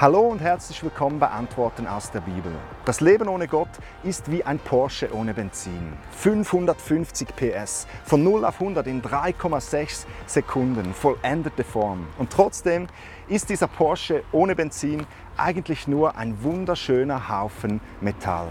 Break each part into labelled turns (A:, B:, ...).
A: Hallo und herzlich willkommen bei Antworten aus der Bibel. Das Leben ohne Gott ist wie ein Porsche ohne Benzin. 550 PS, von 0 auf 100 in 3,6 Sekunden, vollendete Form. Und trotzdem ist dieser Porsche ohne Benzin eigentlich nur ein wunderschöner Haufen Metall.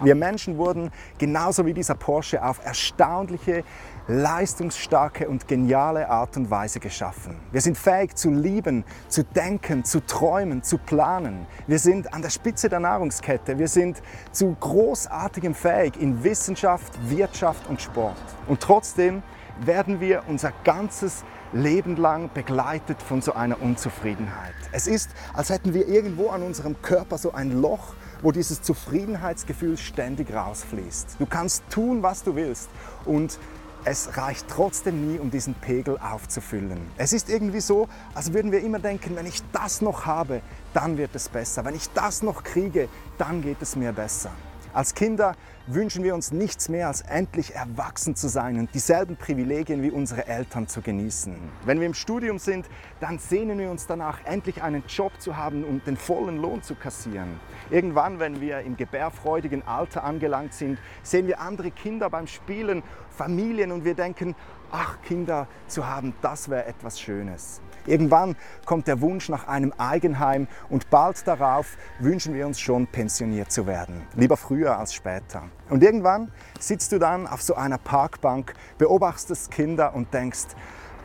A: Wir Menschen wurden genauso wie dieser Porsche auf erstaunliche, leistungsstarke und geniale Art und Weise geschaffen. Wir sind fähig zu lieben, zu denken, zu träumen, zu planen. Wir sind an der Spitze der Nahrungskette. Wir sind zu großartigem fähig in Wissenschaft, Wirtschaft und Sport. Und trotzdem werden wir unser ganzes Leben lang begleitet von so einer Unzufriedenheit. Es ist, als hätten wir irgendwo an unserem Körper so ein Loch, wo dieses Zufriedenheitsgefühl ständig rausfließt. Du kannst tun, was du willst und es reicht trotzdem nie, um diesen Pegel aufzufüllen. Es ist irgendwie so, als würden wir immer denken, wenn ich das noch habe, dann wird es besser. Wenn ich das noch kriege, dann geht es mir besser. Als Kinder wünschen wir uns nichts mehr, als endlich erwachsen zu sein und dieselben Privilegien wie unsere Eltern zu genießen. Wenn wir im Studium sind, dann sehnen wir uns danach, endlich einen Job zu haben und den vollen Lohn zu kassieren. Irgendwann, wenn wir im gebärfreudigen Alter angelangt sind, sehen wir andere Kinder beim Spielen, Familien und wir denken, ach, Kinder zu haben, das wäre etwas Schönes. Irgendwann kommt der Wunsch nach einem Eigenheim und bald darauf wünschen wir uns schon pensioniert zu werden. Lieber früher als später. Und irgendwann sitzt du dann auf so einer Parkbank, beobachtest Kinder und denkst,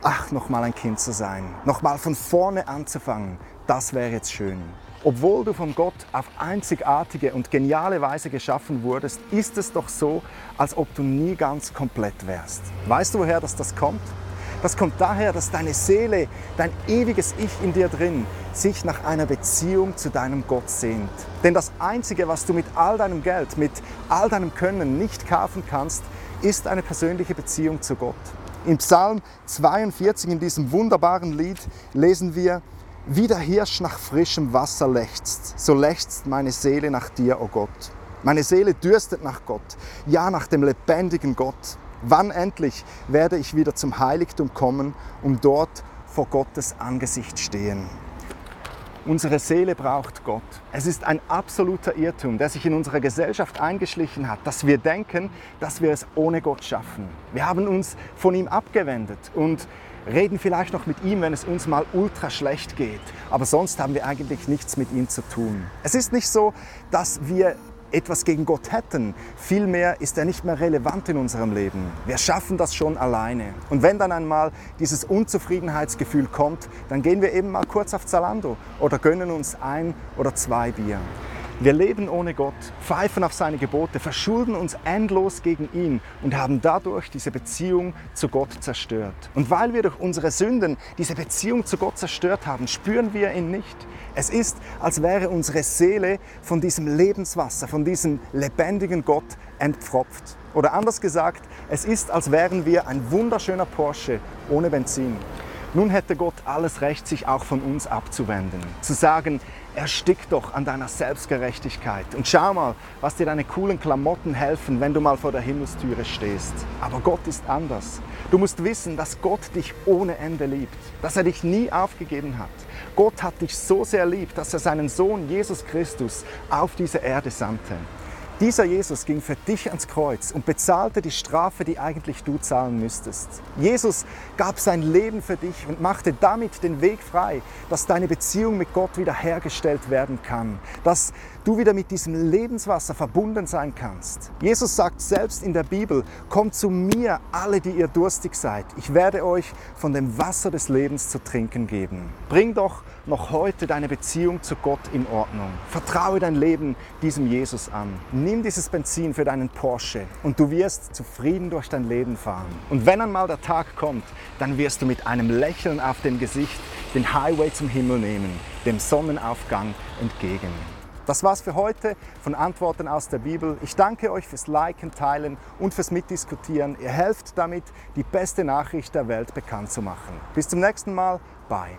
A: ach, nochmal ein Kind zu sein, nochmal von vorne anzufangen, das wäre jetzt schön. Obwohl du von Gott auf einzigartige und geniale Weise geschaffen wurdest, ist es doch so, als ob du nie ganz komplett wärst. Weißt du, woher das, das kommt? Das kommt daher, dass deine Seele, dein ewiges Ich in dir drin, sich nach einer Beziehung zu deinem Gott sehnt. Denn das Einzige, was du mit all deinem Geld, mit all deinem Können nicht kaufen kannst, ist eine persönliche Beziehung zu Gott. Im Psalm 42, in diesem wunderbaren Lied, lesen wir, wie der Hirsch nach frischem Wasser lechzt, so lechzt meine Seele nach dir, o oh Gott. Meine Seele dürstet nach Gott, ja nach dem lebendigen Gott. Wann endlich werde ich wieder zum Heiligtum kommen und dort vor Gottes Angesicht stehen? Unsere Seele braucht Gott. Es ist ein absoluter Irrtum, der sich in unserer Gesellschaft eingeschlichen hat, dass wir denken, dass wir es ohne Gott schaffen. Wir haben uns von ihm abgewendet und reden vielleicht noch mit ihm, wenn es uns mal ultra schlecht geht. Aber sonst haben wir eigentlich nichts mit ihm zu tun. Es ist nicht so, dass wir etwas gegen Gott hätten. Vielmehr ist er nicht mehr relevant in unserem Leben. Wir schaffen das schon alleine. Und wenn dann einmal dieses Unzufriedenheitsgefühl kommt, dann gehen wir eben mal kurz auf Zalando oder gönnen uns ein oder zwei Bier. Wir leben ohne Gott, pfeifen auf seine Gebote, verschulden uns endlos gegen ihn und haben dadurch diese Beziehung zu Gott zerstört. Und weil wir durch unsere Sünden diese Beziehung zu Gott zerstört haben, spüren wir ihn nicht. Es ist, als wäre unsere Seele von diesem Lebenswasser, von diesem lebendigen Gott entpfropft. Oder anders gesagt, es ist, als wären wir ein wunderschöner Porsche ohne Benzin. Nun hätte Gott alles Recht, sich auch von uns abzuwenden. Zu sagen, erstick doch an deiner Selbstgerechtigkeit und schau mal, was dir deine coolen Klamotten helfen, wenn du mal vor der Himmelstüre stehst. Aber Gott ist anders. Du musst wissen, dass Gott dich ohne Ende liebt, dass er dich nie aufgegeben hat. Gott hat dich so sehr lieb, dass er seinen Sohn Jesus Christus auf diese Erde sandte. Dieser Jesus ging für dich ans Kreuz und bezahlte die Strafe, die eigentlich du zahlen müsstest. Jesus gab sein Leben für dich und machte damit den Weg frei, dass deine Beziehung mit Gott wiederhergestellt werden kann, dass du wieder mit diesem Lebenswasser verbunden sein kannst. Jesus sagt selbst in der Bibel, kommt zu mir alle, die ihr durstig seid. Ich werde euch von dem Wasser des Lebens zu trinken geben. Bring doch noch heute deine Beziehung zu Gott in Ordnung. Vertraue dein Leben diesem Jesus an. Nimm dieses Benzin für deinen Porsche und du wirst zufrieden durch dein Leben fahren. Und wenn einmal der Tag kommt, dann wirst du mit einem Lächeln auf dem Gesicht den Highway zum Himmel nehmen, dem Sonnenaufgang entgegen. Das war's für heute von Antworten aus der Bibel. Ich danke euch fürs Liken, Teilen und fürs Mitdiskutieren. Ihr helft damit, die beste Nachricht der Welt bekannt zu machen. Bis zum nächsten Mal. Bye.